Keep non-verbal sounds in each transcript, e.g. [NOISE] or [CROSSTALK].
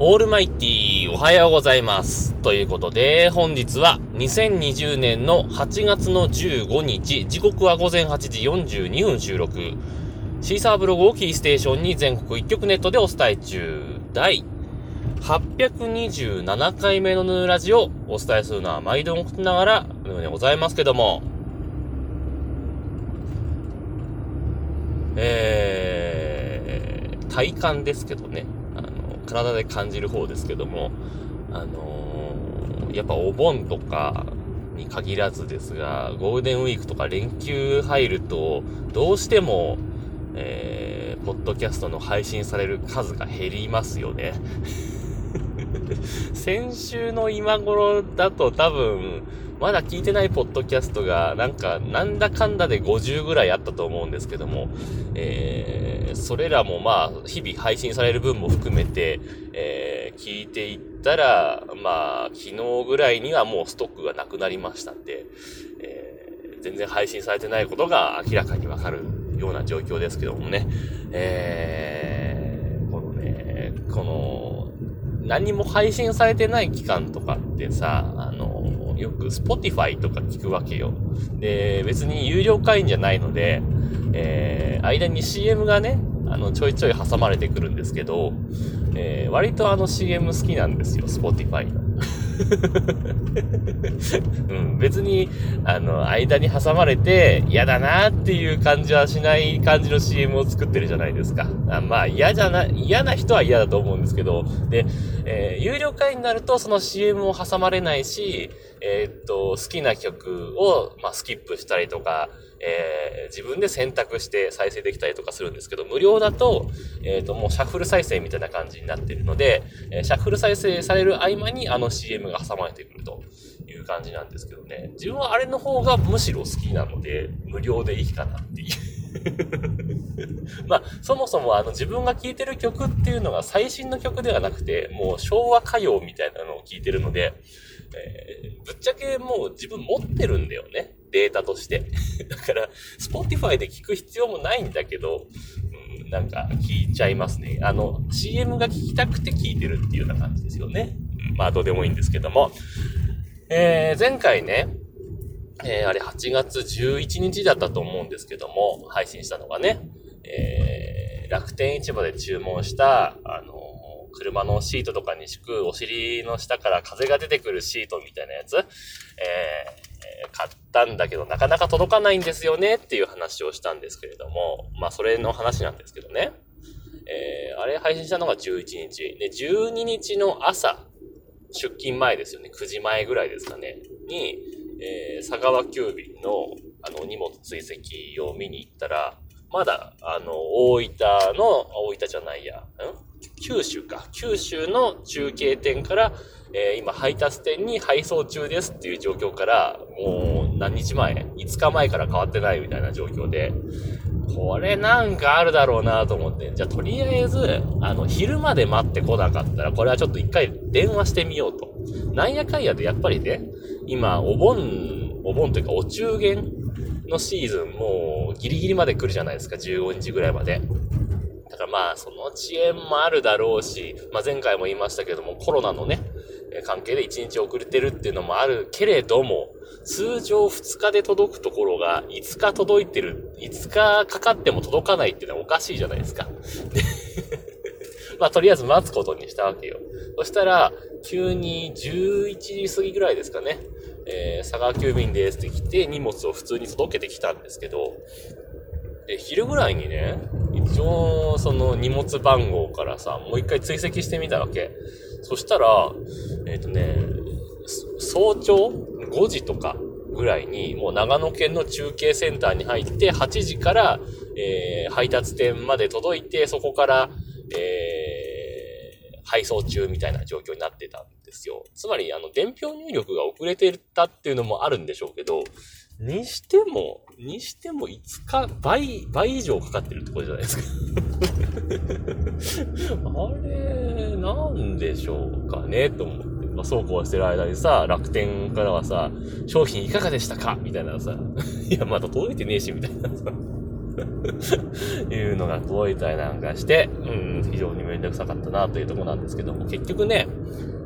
オールマイティーおはようございます。ということで、本日は2020年の8月の15日、時刻は午前8時42分収録。シーサーブログをキーステーションに全国一曲ネットでお伝え中。第827回目のヌーラジをお伝えするのは毎度送ながらのようでございますけども、えー、体感ですけどね。体で感じる方ですけども、あのー、やっぱお盆とかに限らずですが、ゴールデンウィークとか連休入ると、どうしても、えー、ポッドキャストの配信される数が減りますよね。[LAUGHS] 先週の今頃だと多分、まだ聞いてないポッドキャストが、なんか、なんだかんだで50ぐらいあったと思うんですけども、えー、それらもまあ、日々配信される分も含めて、えー、聞いていったら、まあ、昨日ぐらいにはもうストックがなくなりましたんで、えー、全然配信されてないことが明らかにわかるような状況ですけどもね、えー、このね、この、何も配信されてない期間とかってさ、あの、よく Spotify とか聞くわけよ。で、別に有料会員じゃないので、えー、間に CM がね、あの、ちょいちょい挟まれてくるんですけど、えー、割とあの CM 好きなんですよ、Spotify の。うん、別に、あの、間に挟まれて嫌だなっていう感じはしない感じの CM を作ってるじゃないですか。あまあ、嫌じゃな、嫌な人は嫌だと思うんですけど、で、えー、有料会員になるとその CM を挟まれないし、えー、っと、好きな曲を、まあ、スキップしたりとか、えー、自分で選択して再生できたりとかするんですけど、無料だと、えっ、ー、と、もうシャッフル再生みたいな感じになってるので、えー、シャッフル再生される合間にあの CM が挟まれてくるという感じなんですけどね。自分はあれの方がむしろ好きなので、無料でいいかなっていう。[LAUGHS] まあ、そもそもあの自分が聴いてる曲っていうのが最新の曲ではなくて、もう昭和歌謡みたいなのを聴いてるので、えー、ぶっちゃけもう自分持ってるんだよね。データとして。[LAUGHS] だから、Spotify で聞く必要もないんだけど、うん、なんか聞いちゃいますね。あの、CM が聞きたくて聞いてるっていうような感じですよね。まあ、どうでもいいんですけども。えー、前回ね、えー、あれ8月11日だったと思うんですけども、配信したのがね、えー、楽天市場で注文した、あの車のシートとかに敷くお尻の下から風が出てくるシートみたいなやつ、えー、買ったんだけどなかなか届かないんですよねっていう話をしたんですけれども、まあそれの話なんですけどね。えー、あれ配信したのが11日。で、12日の朝、出勤前ですよね。9時前ぐらいですかね。に、えー、佐川急便の、あの、荷物追跡を見に行ったら、まだ、あの、大分の、大分じゃないや、ん？九州か。九州の中継店から、えー、今配達店に配送中ですっていう状況から、もう何日前 ?5 日前から変わってないみたいな状況で、これなんかあるだろうなと思って、じゃあとりあえず、あの、昼まで待ってこなかったら、これはちょっと一回電話してみようと。なんやかんやでやっぱりね、今、お盆、お盆というかお中元のシーズンもうギリギリまで来るじゃないですか、15日ぐらいまで。からまあ、その遅延もあるだろうし、まあ前回も言いましたけども、コロナのね、関係で1日遅れてるっていうのもあるけれども、通常2日で届くところが5日届いてる、5日かかっても届かないっていうのはおかしいじゃないですか。[LAUGHS] まあとりあえず待つことにしたわけよ。そしたら、急に11時過ぎぐらいですかね。えー、佐川急便ですって来て、荷物を普通に届けてきたんですけど、で、昼ぐらいにね、一応、その荷物番号からさ、もう一回追跡してみたわけ。そしたら、えっ、ー、とね、早朝5時とかぐらいに、もう長野県の中継センターに入って、8時から、えー、配達店まで届いて、そこから、えー、配送中みたいな状況になってたんですよ。つまり、あの、伝票入力が遅れてたっていうのもあるんでしょうけど、にしても、にしても5日、倍、倍以上かかってるってことじゃないですか [LAUGHS] あれ、なんでしょうかねと思って。まあ、そうこうしてる間にさ、楽天からはさ、商品いかがでしたかみたいなさ、いや、まだ届いてねえし、みたいなさ。いうのが届いたりなんかして、うん、非常にめんどくさかったなというところなんですけども、結局ね、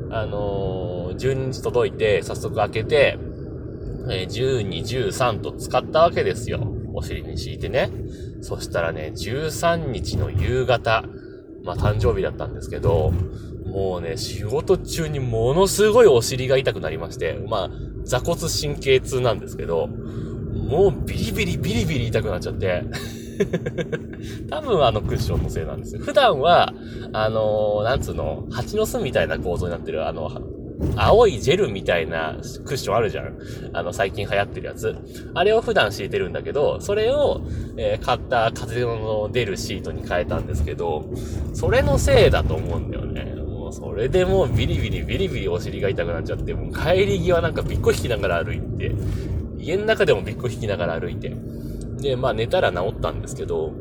あのー、12日届いて、早速開けて、えー、12、13と使ったわけですよ。お尻に敷いてね。そしたらね、13日の夕方、まあ誕生日だったんですけど、もうね、仕事中にものすごいお尻が痛くなりまして、まあ、座骨神経痛なんですけど、もうビリビリビリビリ痛くなっちゃって、多分あのクッションのせいなんですよ。普段は、あのー、なんつうの、蜂の巣みたいな構造になってる、あの、青いジェルみたいなクッションあるじゃん。あの、最近流行ってるやつ。あれを普段敷いてるんだけど、それを、えー、買った風の出るシートに変えたんですけど、それのせいだと思うんだよね。もうそれでもうビリビリビリビリお尻が痛くなっちゃって、もう帰り際なんかびっこ引きながら歩いて、家の中でもびっこ引きながら歩いて、で、まあ寝たら治ったんですけど、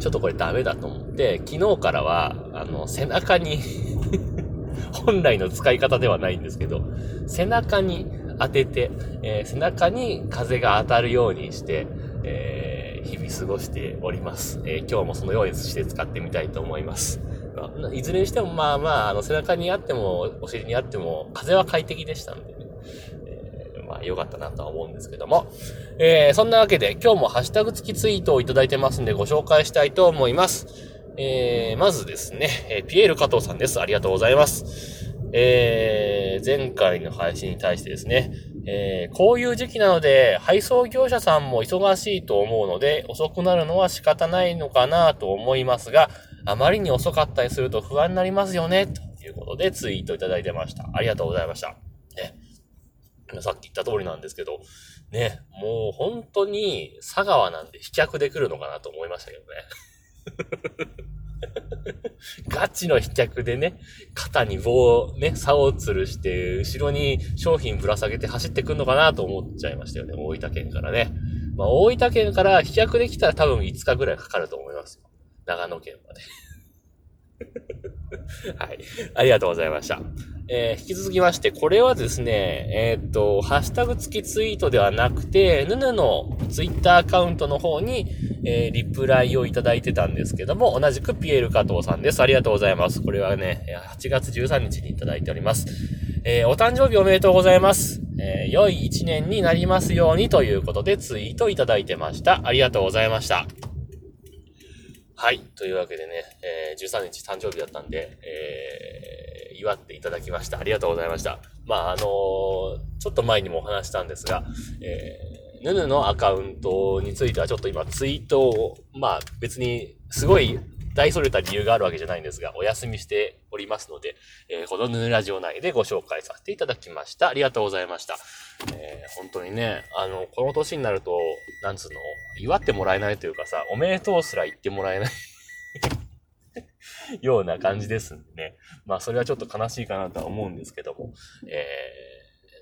ちょっとこれダメだと思って、昨日からは、あの、背中に [LAUGHS] 本来の使い方ではないんですけど、背中に当てて、えー、背中に風が当たるようにして、えー、日々過ごしております。えー、今日もそのようにして使ってみたいと思います。いずれにしても、まあまあ、あの、背中にあっても、お尻にあっても、風は快適でしたんでね。良かったなとは思うんですけども。えー、そんなわけで今日もハッシュタグ付きツイートをいただいてますんでご紹介したいと思います。えー、まずですね、えー、ピエール加藤さんです。ありがとうございます。えー、前回の配信に対してですね、えー、こういう時期なので、配送業者さんも忙しいと思うので、遅くなるのは仕方ないのかなと思いますが、あまりに遅かったりすると不安になりますよね、ということでツイートいただいてました。ありがとうございました。さっき言った通りなんですけど、ね、もう本当に佐川なんで飛脚で来るのかなと思いましたけどね。[LAUGHS] ガチの飛脚でね、肩に棒をね、竿を吊るして、後ろに商品ぶら下げて走ってくんのかなと思っちゃいましたよね、大分県からね。まあ、大分県から飛脚で来たら多分5日ぐらいかかると思いますよ。長野県まで。はい。ありがとうございました。えー、引き続きまして、これはですね、えー、っと、ハッシュタグ付きツイートではなくて、ヌヌのツイッターアカウントの方に、えー、リプライをいただいてたんですけども、同じくピエール加藤さんです。ありがとうございます。これはね、8月13日にいただいております。えー、お誕生日おめでとうございます。えー、良い一年になりますようにということでツイートいただいてました。ありがとうございました。はい。というわけでね、えー、13日誕生日だったんで、えー、祝っていただきました。ありがとうございました。まあ、あのー、ちょっと前にもお話したんですが、えー、ヌヌのアカウントについてはちょっと今ツイートを、まあ別にすごい大それた理由があるわけじゃないんですが、お休みしておりますので、えー、このヌヌラジオ内でご紹介させていただきました。ありがとうございました。えー、本当にね、あの、この年になると、なんつうの、祝ってもらえないというかさ、おめでとうすら言ってもらえない [LAUGHS] ような感じですんでね。まあ、それはちょっと悲しいかなとは思うんですけども、え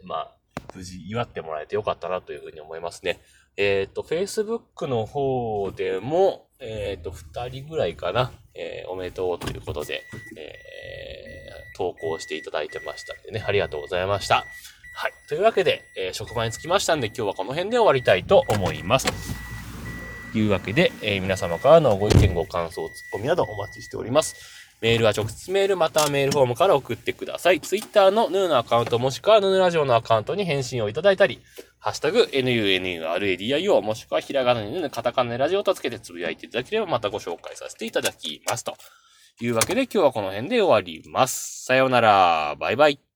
ー、まあ、無事祝ってもらえてよかったなというふうに思いますね。えっ、ー、と、Facebook の方でも、えっ、ー、と、二人ぐらいかな、えー、おめでとうということで、えー、投稿していただいてましたんでね、ありがとうございました。はい。というわけで、えー、職場に着きましたんで、今日はこの辺で終わりたいと思います。というわけで、え、皆様からのご意見、ご感想、ツッコミなどお待ちしております。メールは直接メールまたはメールフォームから送ってください。ツイッターのヌーのアカウントもしくはヌーラジオのアカウントに返信をいただいたり、ハッシュタグ NUNURADIO もしくはひらがなにヌカタカナラジオとつけてつぶやいていただければまたご紹介させていただきます。というわけで今日はこの辺で終わります。さようなら。バイバイ。